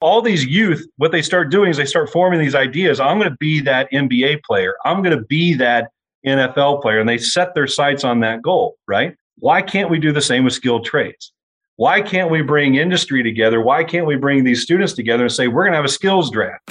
all these youth, what they start doing is they start forming these ideas. I'm going to be that NBA player. I'm going to be that NFL player. And they set their sights on that goal, right? Why can't we do the same with skilled trades? Why can't we bring industry together? Why can't we bring these students together and say, we're going to have a skills draft?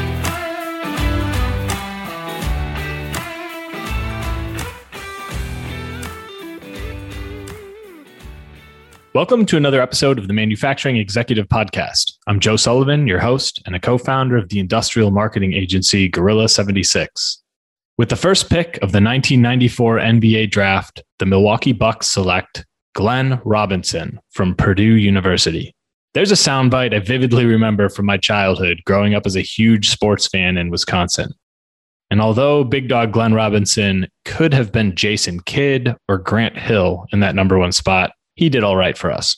Welcome to another episode of the Manufacturing Executive Podcast. I'm Joe Sullivan, your host and a co founder of the industrial marketing agency Gorilla 76. With the first pick of the 1994 NBA draft, the Milwaukee Bucks select Glenn Robinson from Purdue University. There's a soundbite I vividly remember from my childhood growing up as a huge sports fan in Wisconsin. And although Big Dog Glenn Robinson could have been Jason Kidd or Grant Hill in that number one spot, he did all right for us.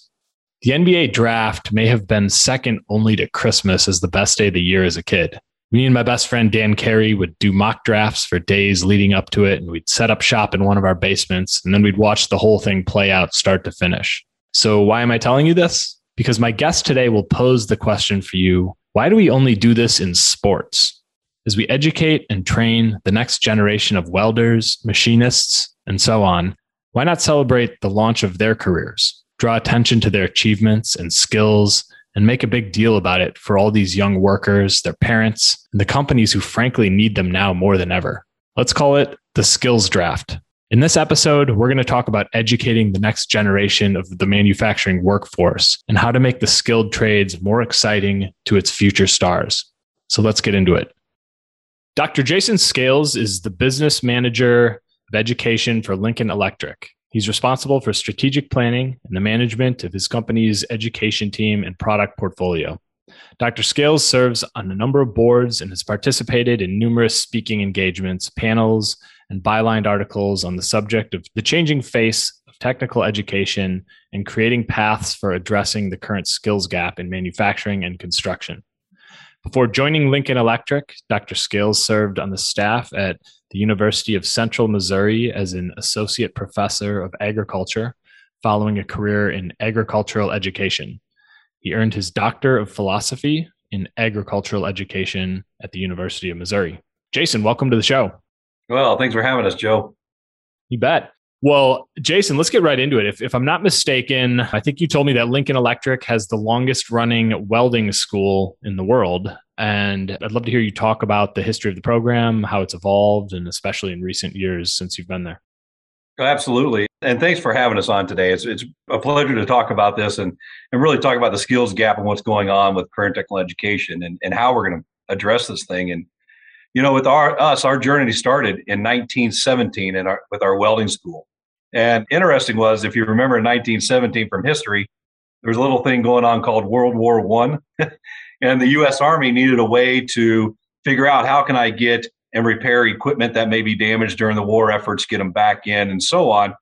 The NBA draft may have been second only to Christmas as the best day of the year as a kid. Me and my best friend Dan Carey would do mock drafts for days leading up to it, and we'd set up shop in one of our basements, and then we'd watch the whole thing play out start to finish. So, why am I telling you this? Because my guest today will pose the question for you why do we only do this in sports? As we educate and train the next generation of welders, machinists, and so on, why not celebrate the launch of their careers, draw attention to their achievements and skills, and make a big deal about it for all these young workers, their parents, and the companies who frankly need them now more than ever? Let's call it the skills draft. In this episode, we're going to talk about educating the next generation of the manufacturing workforce and how to make the skilled trades more exciting to its future stars. So let's get into it. Dr. Jason Scales is the business manager of Education for Lincoln Electric. He's responsible for strategic planning and the management of his company's education team and product portfolio. Dr. Scales serves on a number of boards and has participated in numerous speaking engagements, panels, and bylined articles on the subject of the changing face of technical education and creating paths for addressing the current skills gap in manufacturing and construction. Before joining Lincoln Electric, Dr. Scales served on the staff at the University of Central Missouri as an associate professor of agriculture, following a career in agricultural education. He earned his Doctor of Philosophy in agricultural education at the University of Missouri. Jason, welcome to the show. Well, thanks for having us, Joe. You bet. Well, Jason, let's get right into it. If, if I'm not mistaken, I think you told me that Lincoln Electric has the longest running welding school in the world. And I'd love to hear you talk about the history of the program, how it's evolved, and especially in recent years since you've been there. Oh, absolutely. And thanks for having us on today. It's, it's a pleasure to talk about this and, and really talk about the skills gap and what's going on with current technical education and, and how we're going to address this thing. And, you know, with our us, our journey started in 1917 in our, with our welding school. And interesting was, if you remember in 1917 from history, there was a little thing going on called World War One. and the U.S. Army needed a way to figure out how can I get and repair equipment that may be damaged during the war efforts, get them back in, and so on.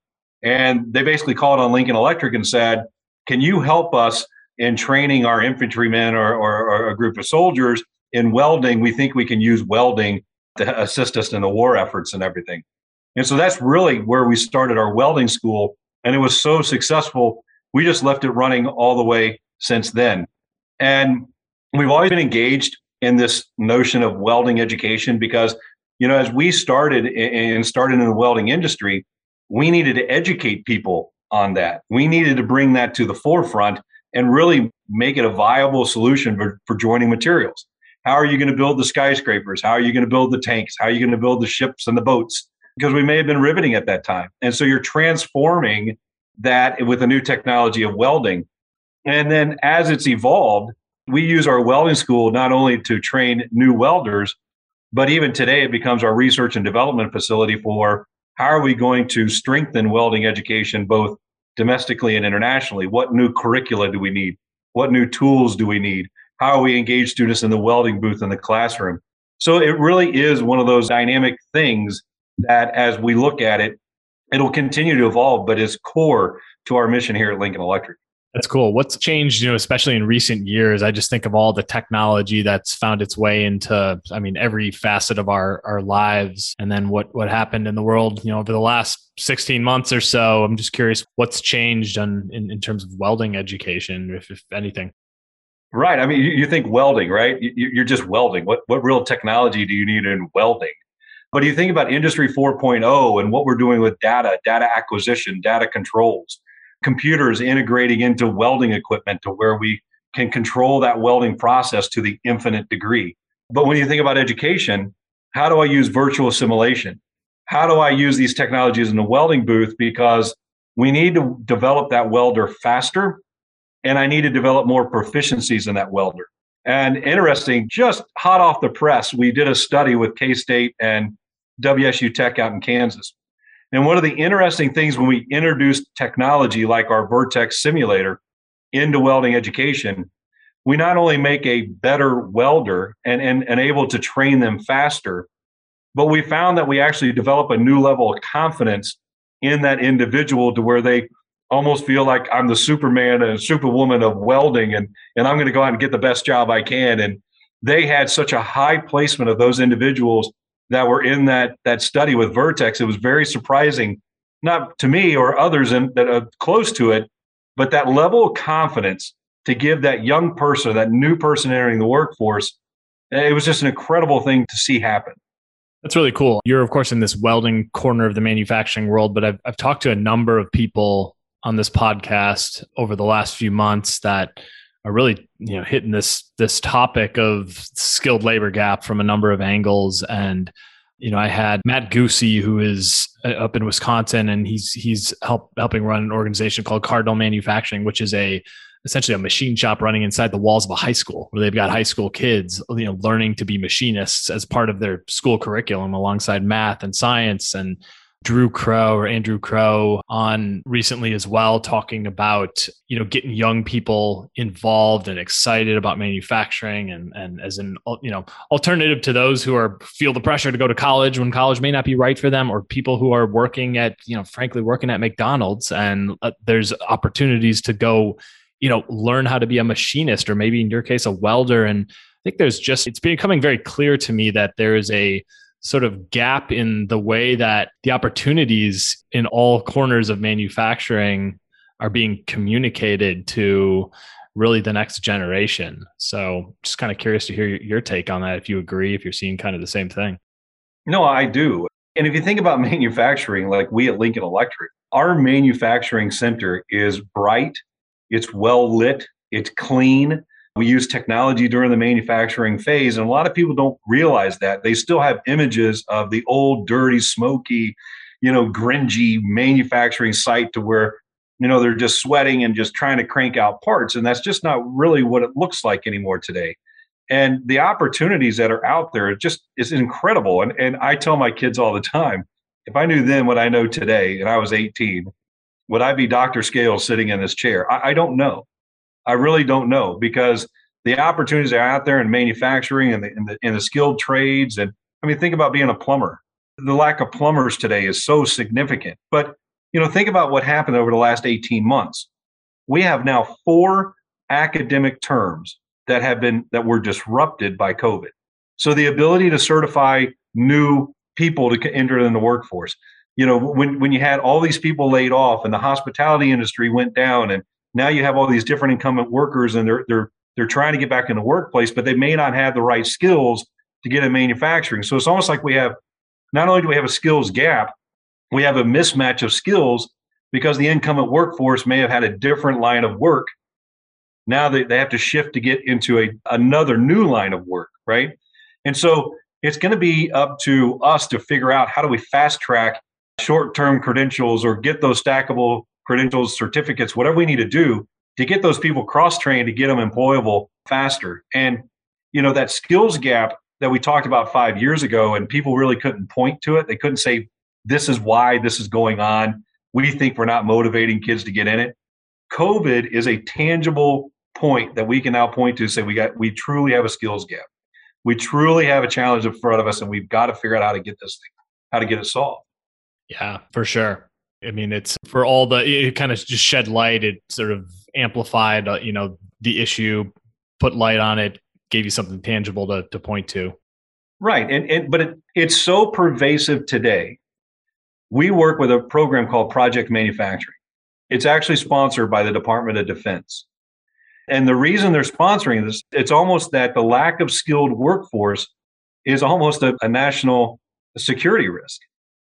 And they basically called on Lincoln Electric and said, "Can you help us in training our infantrymen or, or, or a group of soldiers in welding? We think we can use welding to assist us in the war efforts and everything." And so that's really where we started our welding school, and it was so successful. We just left it running all the way since then. And we've always been engaged in this notion of welding education because you know as we started and started in the welding industry we needed to educate people on that. We needed to bring that to the forefront and really make it a viable solution for, for joining materials. How are you going to build the skyscrapers? How are you going to build the tanks? How are you going to build the ships and the boats? Because we may have been riveting at that time. And so you're transforming that with a new technology of welding. And then as it's evolved we use our welding school not only to train new welders, but even today it becomes our research and development facility for how are we going to strengthen welding education both domestically and internationally? What new curricula do we need? What new tools do we need? how are we engage students in the welding booth in the classroom. So it really is one of those dynamic things that as we look at it, it'll continue to evolve, but is core to our mission here at Lincoln Electric. That's cool. What's changed, you know, especially in recent years? I just think of all the technology that's found its way into, I mean, every facet of our our lives. And then what what happened in the world, you know, over the last 16 months or so. I'm just curious what's changed on, in, in terms of welding education, if, if anything. Right. I mean, you, you think welding, right? You, are just welding. What what real technology do you need in welding? But you think about Industry 4.0 and what we're doing with data, data acquisition, data controls computers integrating into welding equipment to where we can control that welding process to the infinite degree. But when you think about education, how do I use virtual simulation? How do I use these technologies in the welding booth? Because we need to develop that welder faster, and I need to develop more proficiencies in that welder. And interesting, just hot off the press, we did a study with K State and WSU Tech out in Kansas. And one of the interesting things when we introduced technology like our VRTEX simulator into welding education, we not only make a better welder and, and, and able to train them faster, but we found that we actually develop a new level of confidence in that individual to where they almost feel like I'm the Superman and Superwoman of welding and, and I'm going to go out and get the best job I can. And they had such a high placement of those individuals that were in that that study with VRTEX. It was very surprising, not to me or others in, that are close to it, but that level of confidence to give that young person, that new person entering the workforce, eh, it was just an incredible thing to see happen. That's really cool. You're, of course, in this welding corner of the manufacturing world, but I've, I've talked to a number of people on this podcast over the last few months that are really you know hitting this this topic of skilled labor gap from a number of angles. And you know i had matt Guse who is uh, up in wisconsin and he's he's help, helping run an organization called cardinal manufacturing which is a essentially a machine shop running inside the walls of a high school where they've got high school kids you know learning to be machinists as part of their school curriculum alongside math and science and Drew Crow or Andrew Crow on recently as well, talking about you know getting young people involved and excited about manufacturing and and as an you know alternative to those who are feel the pressure to go to college when college may not be right for them, or people who are working at you know frankly working at McDonald's. And uh, there's opportunities to go you know learn how to be a machinist or maybe in your case a welder. And I think there's just it's becoming very clear to me that there is a sort of gap in the way that the opportunities in all corners of manufacturing are being communicated to really the next generation. So, just kind of curious to hear your take on that. If you agree, if you're seeing kind of the same thing. No, I do. And if you think about manufacturing, like we at Lincoln Electric, our manufacturing center is bright, it's well lit, it's clean, we use technology during the manufacturing phase, and a lot of people don't realize that. They still have images of the old, dirty, smoky, you know, gringy manufacturing site to where, you know, they're just sweating and just trying to crank out parts. And that's just not really what it looks like anymore today. And the opportunities that are out there just is incredible. And, and I tell my kids all the time if I knew then what I know today, and I was 18, would I be Dr. Scales sitting in this chair? I, I don't know. I really don't know because the opportunities are out there in manufacturing and the, in the, in the skilled trades. And I mean, think about being a plumber. The lack of plumbers today is so significant. But, you know, think about what happened over the last 18 months. We have now four academic terms that have been, that were disrupted by COVID. So the ability to certify new people to enter in the workforce. You know, when, when you had all these people laid off and the hospitality industry went down and now you have all these different incumbent workers and they're they're they're trying to get back in the workplace, but they may not have the right skills to get in manufacturing. So it's almost like we have not only do we have a skills gap, we have a mismatch of skills because the incumbent workforce may have had a different line of work. Now they, they have to shift to get into a another new line of work, right? And so it's going to be up to us to figure out how do we fast track short-term credentials or get those stackable credentials, certificates, whatever we need to do to get those people cross trained to get them employable faster. And, you know, that skills gap that we talked about five years ago, and people really couldn't point to it. They couldn't say, this is why this is going on. We think we're not motivating kids to get in it. COVID is a tangible point that we can now point to say we got we truly have a skills gap. We truly have a challenge in front of us, and we've got to figure out how to get this thing, how to get it solved. Yeah, for sure. I mean, it's for all the it kind of just shed light. It sort of amplified, uh, you know, the issue, put light on it, gave you something tangible to to point to. Right, and, and but it, it's so pervasive today. We work with a program called Project Manufacturing. It's actually sponsored by the Department of Defense. And the reason they're sponsoring this, it's almost that the lack of skilled workforce is almost a, a national security risk.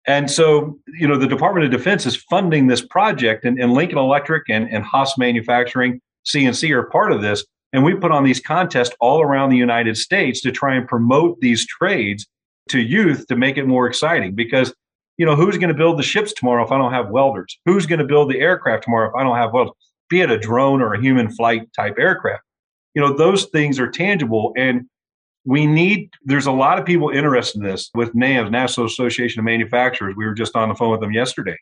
And so, you know, the Department of Defense is funding this project, and, and Lincoln Electric and, and Haas Manufacturing, CNC are part of this. And we put on these contests all around the United States to try and promote these trades to youth to make it more exciting. Because, you know, who's going to build the ships tomorrow if I don't have welders? Who's going to build the aircraft tomorrow if I don't have welders? Be it a drone or a human flight type aircraft. You know, those things are tangible. And we need, there's a lot of people interested in this with NAMS, National Association of Manufacturers. We were just on the phone with them yesterday.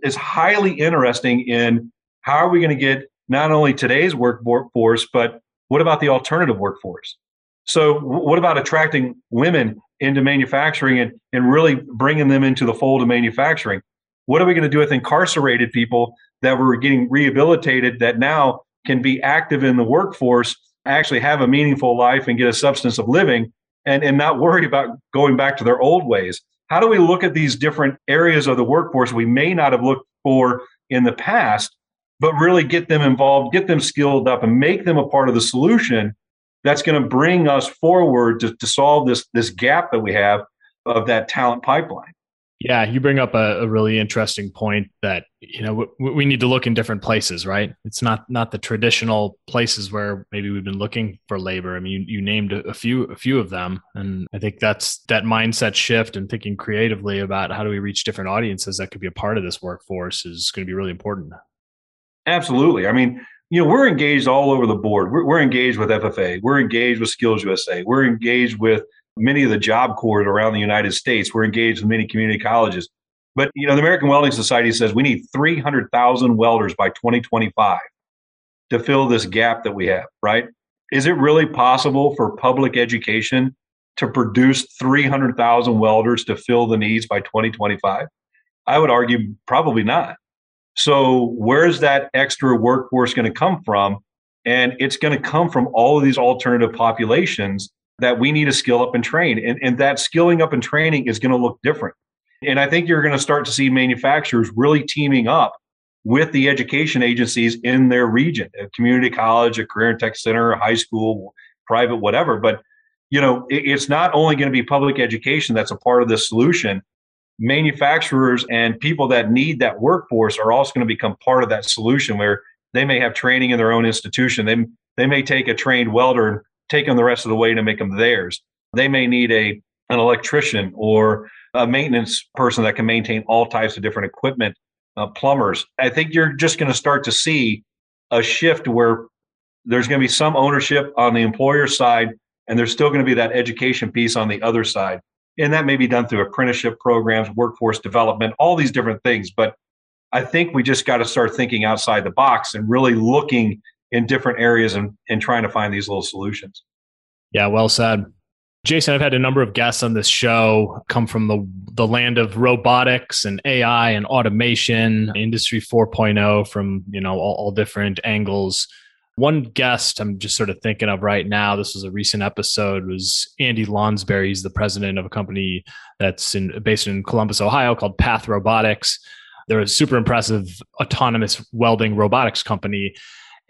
It's highly interesting in how are we going to get not only today's workforce, but what about the alternative workforce? So, what about attracting women into manufacturing and, and really bringing them into the fold of manufacturing? What are we going to do with incarcerated people that were getting rehabilitated that now can be active in the workforce, actually have a meaningful life and get a substance of living and, and not worry about going back to their old ways? How do we look at these different areas of the workforce we may not have looked for in the past but really get them involved, get them skilled up, and make them a part of the solution that's going to bring us forward to, to solve this this gap that we have of that talent pipeline. Yeah, you bring up a, a really interesting point that you know we, we, need to look in different places, right? It's not not the traditional places where maybe we've been looking for labor. I mean, you, you named a, a few a few of them, and I think that's that mindset shift and thinking creatively about how do we reach different audiences that could be a part of this workforce is going to be really important. Absolutely. I mean, you know, we're engaged all over the board. We're, we're, engaged with FFA. We're engaged with Skills USA. We're engaged with many of the job corps around the United States. We're engaged with many community colleges. But, you know, the American Welding Society says we need 300,000 welders by 2025 to fill this gap that we have, right? Is it really possible for public education to produce 300,000 welders to fill the needs by 2025? I would argue probably not. So, where's that extra workforce going to come from? And it's going to come from all of these alternative populations that we need to skill up and train. And, and that skilling up and training is going to look different. And I think you're going to start to see manufacturers really teaming up with the education agencies in their region, a community college, a career and tech center, a high school, private, whatever. But you know, it, it's not only going to be public education that's a part of this solution manufacturers and people that need that workforce are also going to become part of that solution where they may have training in their own institution. They, they may take a trained welder and take them the rest of the way to make them theirs. They may need a an electrician or a maintenance person that can maintain all types of different equipment, uh, plumbers. I think you're just going to start to see a shift where there's going to be some ownership on the employer side, and there's still going to be that education piece on the other side and that may be done through apprenticeship programs, workforce development, all these different things. But I think we just got to start thinking outside the box and really looking in different areas and, and trying to find these little solutions. Yeah, well said. Jason, I've had a number of guests on this show come from the, the land of robotics and AI and automation, industry 4.0 from, you know, all, all different angles. One guest I'm just sort of thinking of right now, this was a recent episode, was Andy Lonsberry. He's the president of a company that's in, based in Columbus, Ohio called Path Robotics. They're a super impressive autonomous welding robotics company.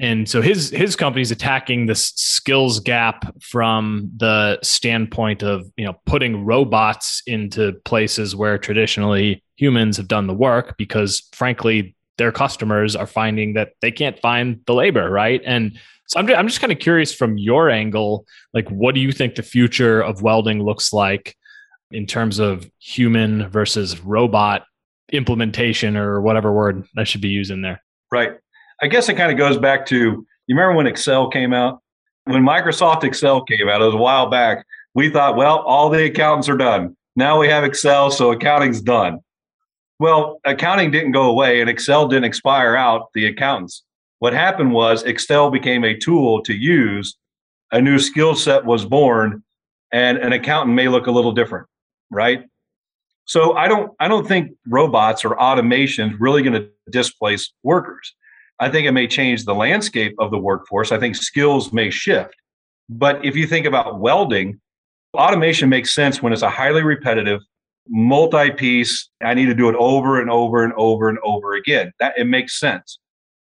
And so his his company's attacking this skills gap from the standpoint of you know putting robots into places where traditionally humans have done the work because frankly their customers are finding that they can't find the labor, right? And so I'm just, I'm just kind of curious from your angle, like what do you think the future of welding looks like in terms of human versus robot implementation or whatever word I should be using there? Right. I guess it kind of goes back to you remember when Excel came out? When Microsoft Excel came out, it was a while back. We thought, well, all the accountants are done. Now we have Excel, so accounting's done. Well, accounting didn't go away and Excel didn't expire out the accountants. What happened was Excel became a tool to use, a new skill set was born, and an accountant may look a little different, right? So I don't I don't think robots or automation is really going to displace workers. I think it may change the landscape of the workforce. I think skills may shift. But if you think about welding, automation makes sense when it's a highly repetitive, multi-piece. I need to do it over and over and over and over again. That it makes sense.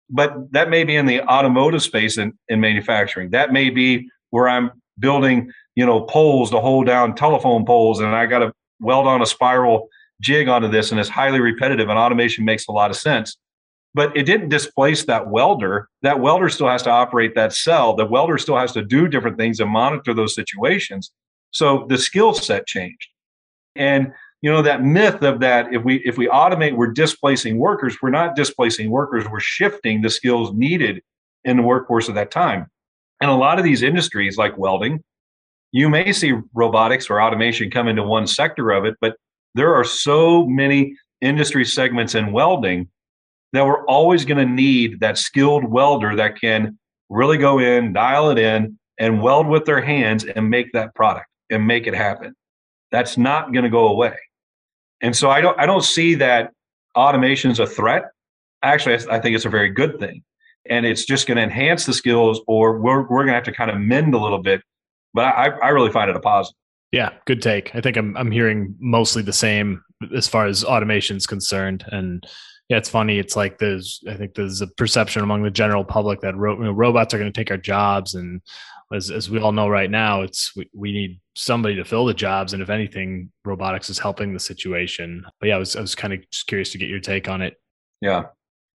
But that may be in the automotive space in, in manufacturing. That may be where I'm building, you know, poles to hold down telephone poles and I got to weld on a spiral jig onto this and it's highly repetitive and automation makes a lot of sense but it didn't displace that welder. That welder still has to operate that cell. The welder still has to do different things and monitor those situations. So the skill set changed. And you know that myth of that if we if we automate we're displacing workers. We're not displacing workers. We're shifting the skills needed in the workforce at that time. And a lot of these industries like welding you may see robotics or automation come into one sector of it, but there are so many industry segments in welding that we're always going to need that skilled welder that can really go in, dial it in, and weld with their hands and make that product and make it happen. That's not going to go away. And so I don't I don't see that automation is a threat. Actually, I think it's a very good thing. And it's just going to enhance the skills, or we're, we're going to have to kind of mend a little bit but I, I really find it a positive. Yeah, good take. I think I'm I'm hearing mostly the same as far as automation is concerned, and yeah, it's funny. It's like there's I think there's a perception among the general public that ro- you know, robots are going to take our jobs, and as as we all know right now, it's we, we need somebody to fill the jobs, and if anything, robotics is helping the situation. But yeah, I was I was kind of just curious to get your take on it. Yeah,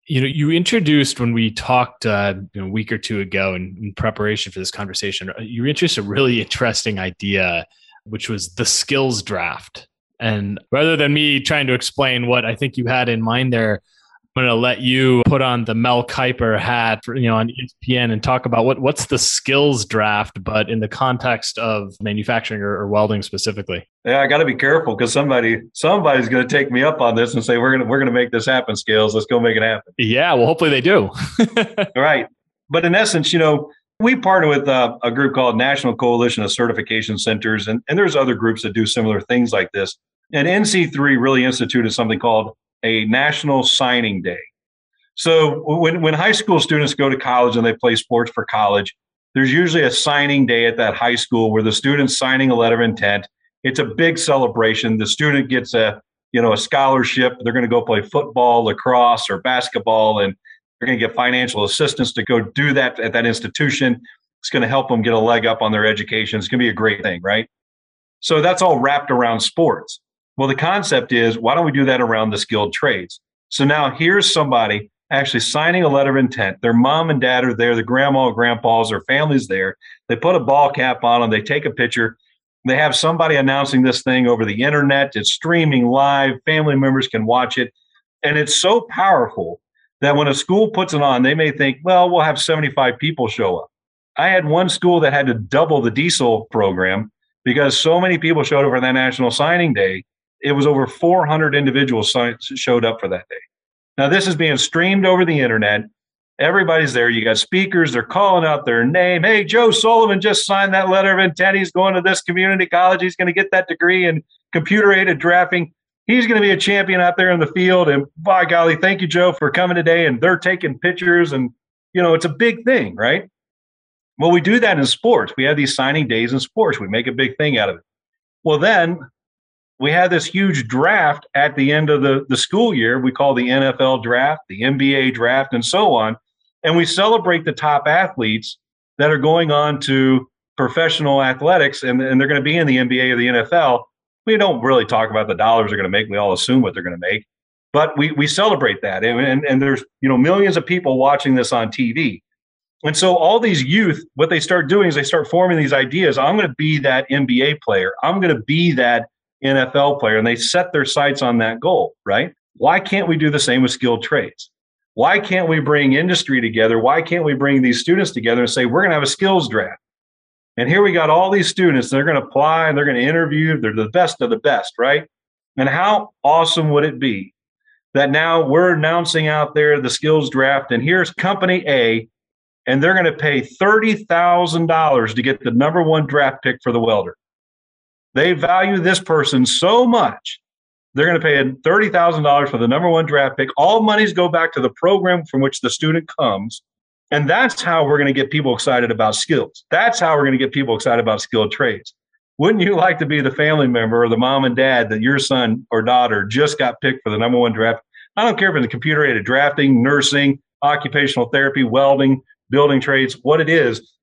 you know you introduced when we talked uh, you know, a week or two ago in, in, preparation for this conversation uh, you introduced a really interesting idea which was the skills draft and rather than me trying to explain what i think you had in mind there I'm going to let you put on the Mel Kiper hat, for, you know, on ESPN and talk about what what's the skills draft, but in the context of manufacturing or, or welding specifically. Yeah, I got to be careful because somebody somebody's going to take me up on this and say we're gonna we're gonna make this happen. Skills, let's go make it happen. Yeah, well, hopefully they do. right, but in essence, you know, we partner with uh, a group called National Coalition of Certification Centers, and, and there's other groups that do similar things like this. And NC3 really instituted something called a national signing day. So when, when high school students go to college and they play sports for college, there's usually a signing day at that high school where the student's signing a letter of intent. It's a big celebration. The student gets a you know a scholarship. They're going to go play football, lacrosse, or basketball, and they're going to get financial assistance to go do that at that institution. It's going to help them get a leg up on their education. It's going to be a great thing, right? So that's all wrapped around sports. Well, the concept is why don't we do that around the skilled trades? So now here's somebody actually signing a letter of intent. Their mom and dad are there, the grandma, and grandpas, their family's there. They put a ball cap on them, they take a picture. They have somebody announcing this thing over the internet. It's streaming live, family members can watch it. And it's so powerful that when a school puts it on, they may think, well, we'll have 75 people show up. I had one school that had to double the diesel program because so many people showed up for that national signing day it was over 400 individuals showed up for that day. Now, this is being streamed over the internet. Everybody's there. You got speakers. They're calling out their name. Hey, Joe Sullivan just signed that letter of intent. He's going to this community college. He's going to get that degree in computer aided drafting. He's going to be a champion out there in the field. And by golly, thank you, Joe, for coming today. And they're taking pictures. And, you know, it's a big thing, right? Well, we do that in sports. We have these signing days in sports. We make a big thing out of it. Well, then we had this huge draft at the end of the, the school year. We call the NFL draft, the NBA draft, and so on. And we celebrate the top athletes that are going on to professional athletics and, and they're going to be in the NBA or the NFL. We don't really talk about the dollars they're going to make. We all assume what they're going to make. But we, we celebrate that. And, and, and there's you know millions of people watching this on TV. And so all these youth, what they start doing is they start forming these ideas. I'm going to be that NBA player. I'm going to be that NFL player and they set their sights on that goal, right? Why can't we do the same with skilled trades? Why can't we bring industry together? Why can't we bring these students together and say, we're going to have a skills draft? And here we got all these students, they're going to apply and they're going to interview. They're the best of the best, right? And how awesome would it be that now we're announcing out there the skills draft, and here's company A, and they're going to pay $30,000 to get the number one draft pick for the welder. They value this person so much. They're going to pay $30,000 for the number one draft pick. All monies go back to the program from which the student comes. And that's how we're going to get people excited about skills. That's how we're going to get people excited about skilled trades. Wouldn't you like to be the family member or the mom and dad that your son or daughter just got picked for the number one draft? I don't care if it's computer aided drafting, nursing, occupational therapy, welding, building trades, what it is.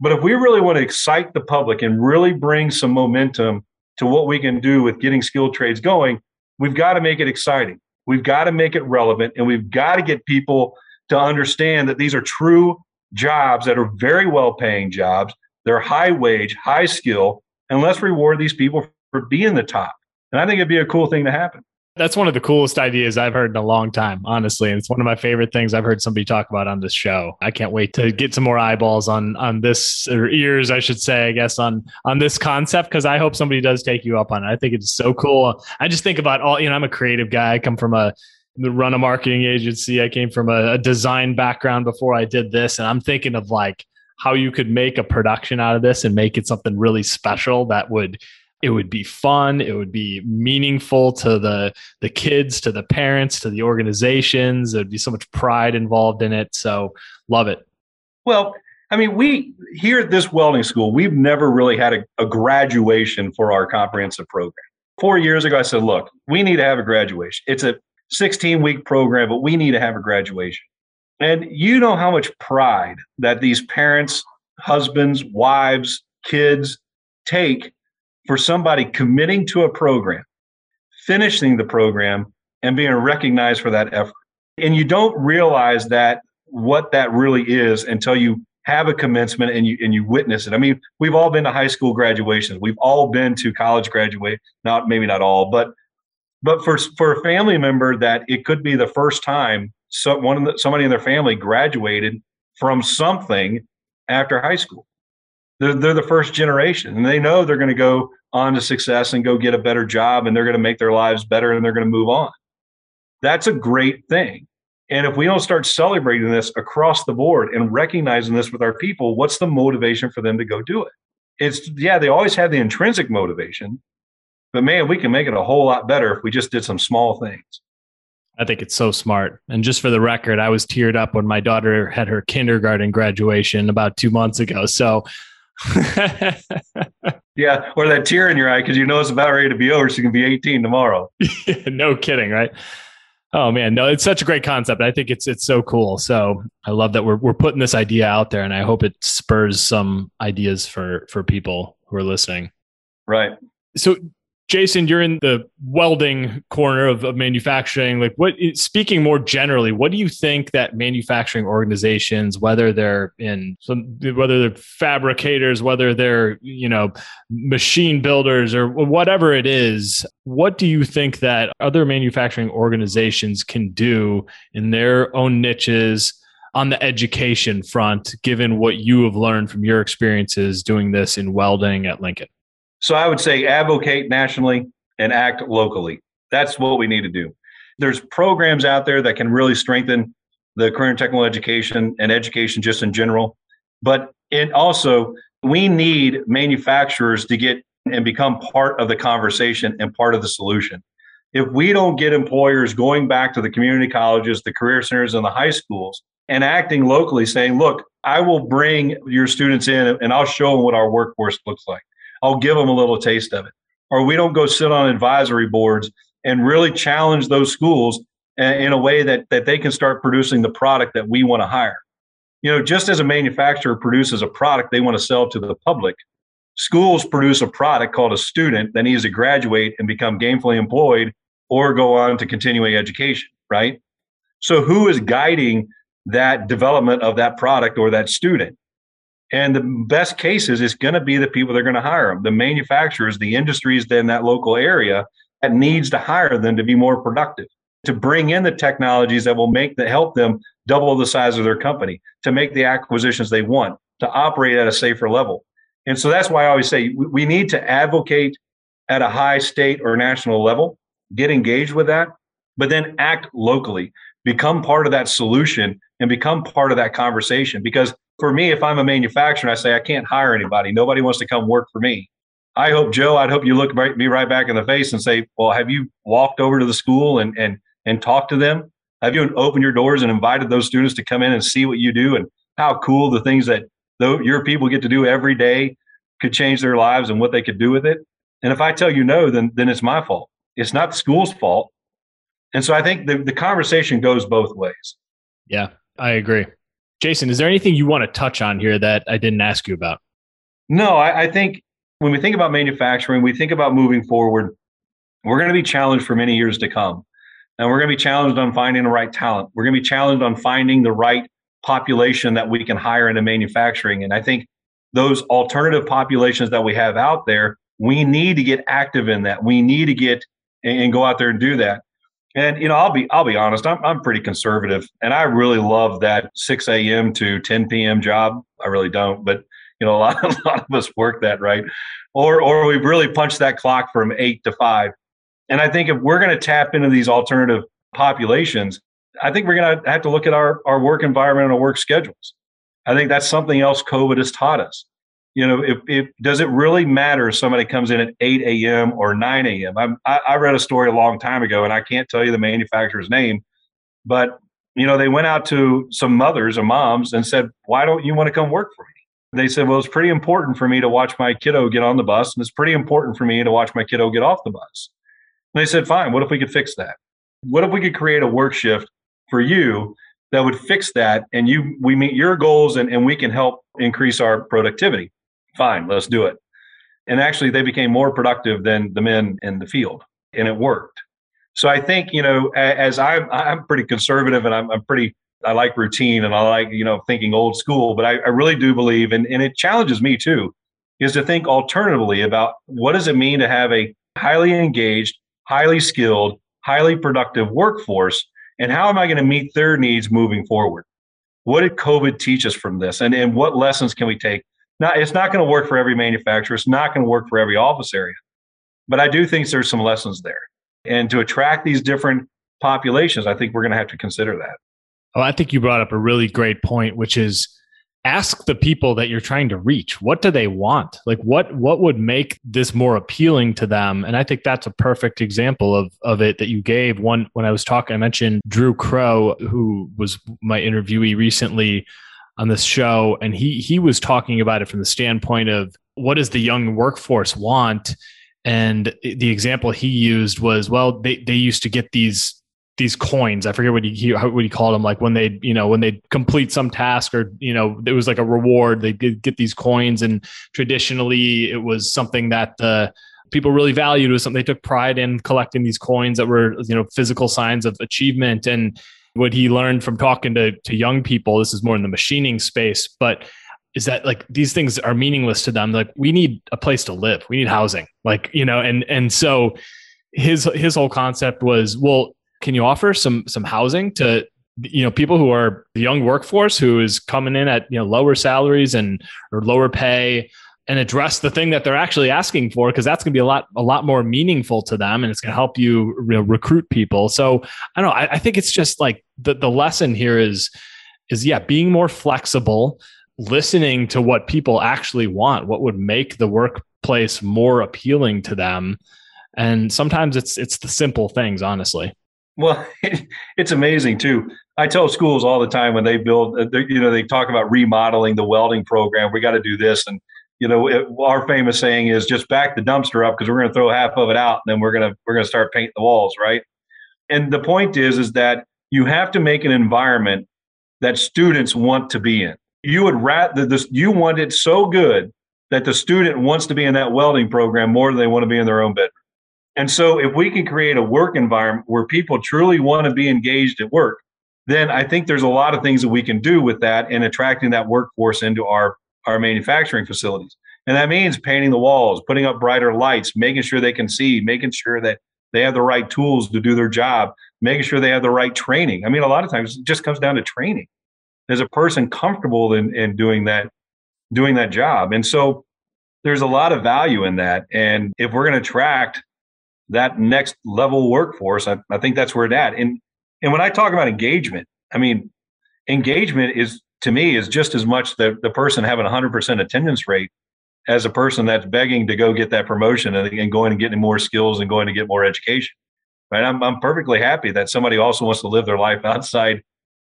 But if we really want to excite the public and really bring some momentum to what we can do with getting skilled trades going, we've got to make it exciting. We've got to make it relevant and we've got to get people to understand that these are true jobs that are very well paying jobs. They're high wage, high skill, and let's reward these people for being the top. And I think it'd be a cool thing to happen. That's one of the coolest ideas I've heard in a long time, honestly. And it's one of my favorite things I've heard somebody talk about on this show. I can't wait to get some more eyeballs on on this or ears, I should say, I guess, on on this concept because I hope somebody does take you up on it. I think it's so cool. I just think about all, you know, I'm a creative guy. I come from a run a marketing agency. I came from a, a design background before I did this. And I'm thinking of like how you could make a production out of this and make it something really special that would it would be fun it would be meaningful to the the kids to the parents to the organizations there'd be so much pride involved in it so love it well i mean we here at this welding school we've never really had a, a graduation for our comprehensive program four years ago i said look we need to have a graduation it's a 16 week program but we need to have a graduation and you know how much pride that these parents husbands wives kids take for somebody committing to a program, finishing the program, and being recognized for that effort. And you don't realize that what that really is until you have a commencement and you and you witness it. I mean, we've all been to high school graduations. We've all been to college graduate, not maybe not all, but but for for a family member that it could be the first time so one the, somebody in their family graduated from something after high school. They're, they're the first generation and they know they're going to go on to success and go get a better job and they're going to make their lives better and they're going to move on. That's a great thing. And if we don't start celebrating this across the board and recognizing this with our people, what's the motivation for them to go do it? It's, yeah, they always have the intrinsic motivation, but man, we can make it a whole lot better if we just did some small things. I think it's so smart. And just for the record, I was teared up when my daughter had her kindergarten graduation about two months ago. So yeah, or that tear in your eye because you know it's about ready to be over, so you can be 18 tomorrow. no kidding, right? Oh man, no, it's such a great concept. I think it's it's so cool. So I love that we're we're putting this idea out there, and I hope it spurs some ideas for for people who are listening. Right. So Jason, you're in the welding corner of, of, manufacturing. Like, what? Eh, speaking more generally, what do you think that manufacturing organizations, whether they're in some, whether they're fabricators, whether they're you know machine builders or whatever it is, what do you think that other manufacturing organizations can do in their own niches? on the education front, given what you have learned from your experiences doing this in welding at Lincoln? So I would say advocate nationally and act locally. That's what we need to do. There's programs out there that can really strengthen the current technical education and education just in general. But it also, we need manufacturers to get and become part of the conversation and part of the solution. If we don't get employers going back to the community colleges, the career centers, and the high schools and acting locally, saying, look, I will bring your students in and I'll show them what our workforce looks like. I'll give them a little taste of it. Or we don't go sit on advisory boards and really challenge those schools in a way that, that they can start producing the product that we want to hire. You know, just as a manufacturer produces a product they want to sell to the public, schools produce a product called a student that needs to graduate and become gainfully employed or go on to continuing education, right? So, who is guiding that development of that product or that student? And the best cases is going to be the people that are going to hire them, the manufacturers, the industries in that local area that needs to hire them to be more productive, to bring in the technologies that will make that help them double the size of their company, to make the acquisitions they want, to operate at a safer level. And so that's why I always say we need to advocate at a high state or national level, get engaged with that, but then act locally, become part of that solution and become part of that conversation. Because for me, if I'm a manufacturer I say I can't hire anybody, nobody wants to come work for me. I hope Joe, I'd hope you look right, me right back in the face and say, "Well, have you walked over to the school and and and talked to them? Have you opened your doors and invited those students to come in and see what you do and how cool the things that though your people get to do every day could change their lives and what they could do with it?" And if I tell you no, then then it's my fault. It's not the school's fault. And so I think the, the conversation goes both ways. Yeah, I agree. Jason, is there anything you want to touch on here that I didn't ask you about? No, I, I think when we think about manufacturing, we think about moving forward, we're going to be challenged for many years to come. And we're going to be challenged on finding the right talent. We're going to be challenged on finding the right population that we can hire into manufacturing. And I think those alternative populations that we have out there, we need to get active in that. We need to get and go out there and do that. And you know, I'll be I'll be honest. I'm I'm pretty conservative, and I really love that 6 a.m. to 10 p.m. job. I really don't, but you know, a lot, a lot of us work that right, or or we really punch that clock from eight to five. And I think if we're going to tap into these alternative populations, I think we're going to have to look at our our work environment and our work schedules. I think that's something else COVID has taught us you know, if, if does it really matter if somebody comes in at 8 a.m. or 9 a.m.? I, I read a story a long time ago, and I can't tell you the manufacturer's name, but you know, they went out to some mothers or moms and said, "Why don't you want to come work for me?" They said, "Well, it's pretty important for me to watch my kiddo get on the bus, and it's pretty important for me to watch my kiddo get off the bus." And they said, "Fine. What if we could fix that? What if we could create a work shift for you that would fix that, and you we meet your goals, and, and we can help increase our productivity?" Fine, let's do it. And actually, they became more productive than the men in the field, and it worked. So I think you know, as I'm, I'm pretty conservative, and I'm, I'm pretty, I like routine, and I like you know thinking old school. But I, I really do believe, and, and it challenges me too, is to think alternatively about what does it mean to have a highly engaged, highly skilled, highly productive workforce, and how am I going to meet their needs moving forward? What did COVID teach us from this, and and what lessons can we take? Not it's not going to work for every manufacturer. It's not going to work for every office area. But I do think there's some lessons there. And to attract these different populations, I think we're going to have to consider that. Well, I think you brought up a really great point, which is ask the people that you're trying to reach what do they want like what what would make this more appealing to them and i think that's a perfect example of of it that you gave one when i was talking i mentioned drew crow who was my interviewee recently on this show, and he he was talking about it from the standpoint of what does the young workforce want, and the example he used was well they they used to get these these coins. I forget what he what he called them. Like when they you know when they complete some task or you know it was like a reward. They get these coins, and traditionally it was something that the people really valued. Was something they took pride in collecting these coins that were you know physical signs of achievement and what he learned from talking to, to young people, this is more in the machining space, but is that like these things are meaningless to them. Like we need a place to live. We need housing. Like, you know, and and so his his whole concept was, well, can you offer some some housing to you know people who are the young workforce who is coming in at you know lower salaries and or lower pay and address the thing that they're actually asking for because that's going to be a lot a lot more meaningful to them and it's going to help you, know, recruit people. So i don't know I, I, think it's just like the, the lesson here is is yeah being more flexible listening to what people actually want what would make the workplace more appealing to them. And sometimes it's it's the simple things honestly. Well it's amazing too. I tell schools all the time when they build uh, you know they talk about remodeling the welding program. We got to do this and you know, it, our famous saying is just back the dumpster up because we're going to throw half of it out, and then we're going to we're going to start painting the walls, right? And the point is, is that you have to make an environment that students want to be in. You would rather this you want it so good that the student wants to be in that welding program more than they want to be in their own bedroom. And so, if we can create a work environment where people truly want to be engaged at work, then I think there's a lot of things that we can do with that and attracting that workforce into our our manufacturing facilities. And that means painting the walls, putting up brighter lights, making sure they can see, making sure that they have the right tools to do their job, making sure they have the right training. I mean, a lot of times it just comes down to training. Is a person comfortable in, in doing that, doing that job? And so there's a lot of value in that. And if we're going to attract that next level workforce. I, I think that's where it's at. And and when I talk about engagement, I mean engagement is to me is just as much the the person having a hundred percent attendance rate as a person that's begging to go get that promotion and, and going and getting more skills and going to get more education. Right. I'm I'm perfectly happy that somebody also wants to live their life outside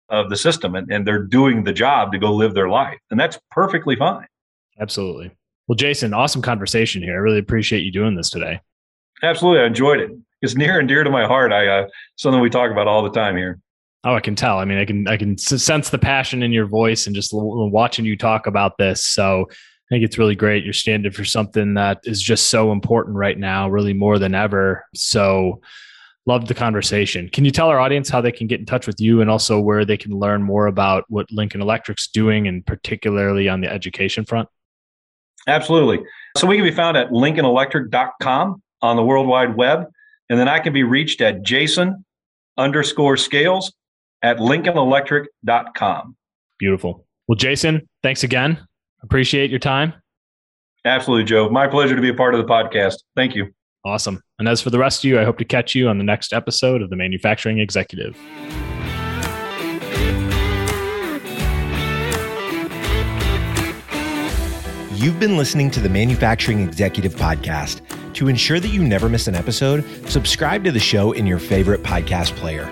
of the system and, and they're doing the job to go live their life. And that's perfectly fine. Absolutely. Well, Jason, awesome conversation here. I really appreciate you doing this today. Absolutely. I enjoyed it. It's near and dear to my heart. I uh, something we talk about all the time here. Oh, I can tell. I mean, I can I can sense the passion in your voice and just watching you talk about this. So I think it's really great. You're standing for something that is just so important right now, really more than ever. So love the conversation. Can you tell our audience how they can get in touch with you and also where they can learn more about what Lincoln Electric's doing and particularly on the education front? Absolutely. So we can be found at lincolnelectric.com on the World Wide Web. And then I can be reached at Jason underscore scales at lincolnelectric.com. Beautiful. Well, Jason, thanks again. Appreciate your time. Absolutely, Joe. My pleasure to be a part of the podcast. Thank you. Awesome. And as for the rest of you, I hope to catch you on the next episode of The Manufacturing Executive. You've been listening to the Manufacturing Executive Podcast. To ensure that you never miss an episode, subscribe to the show in your favorite podcast player.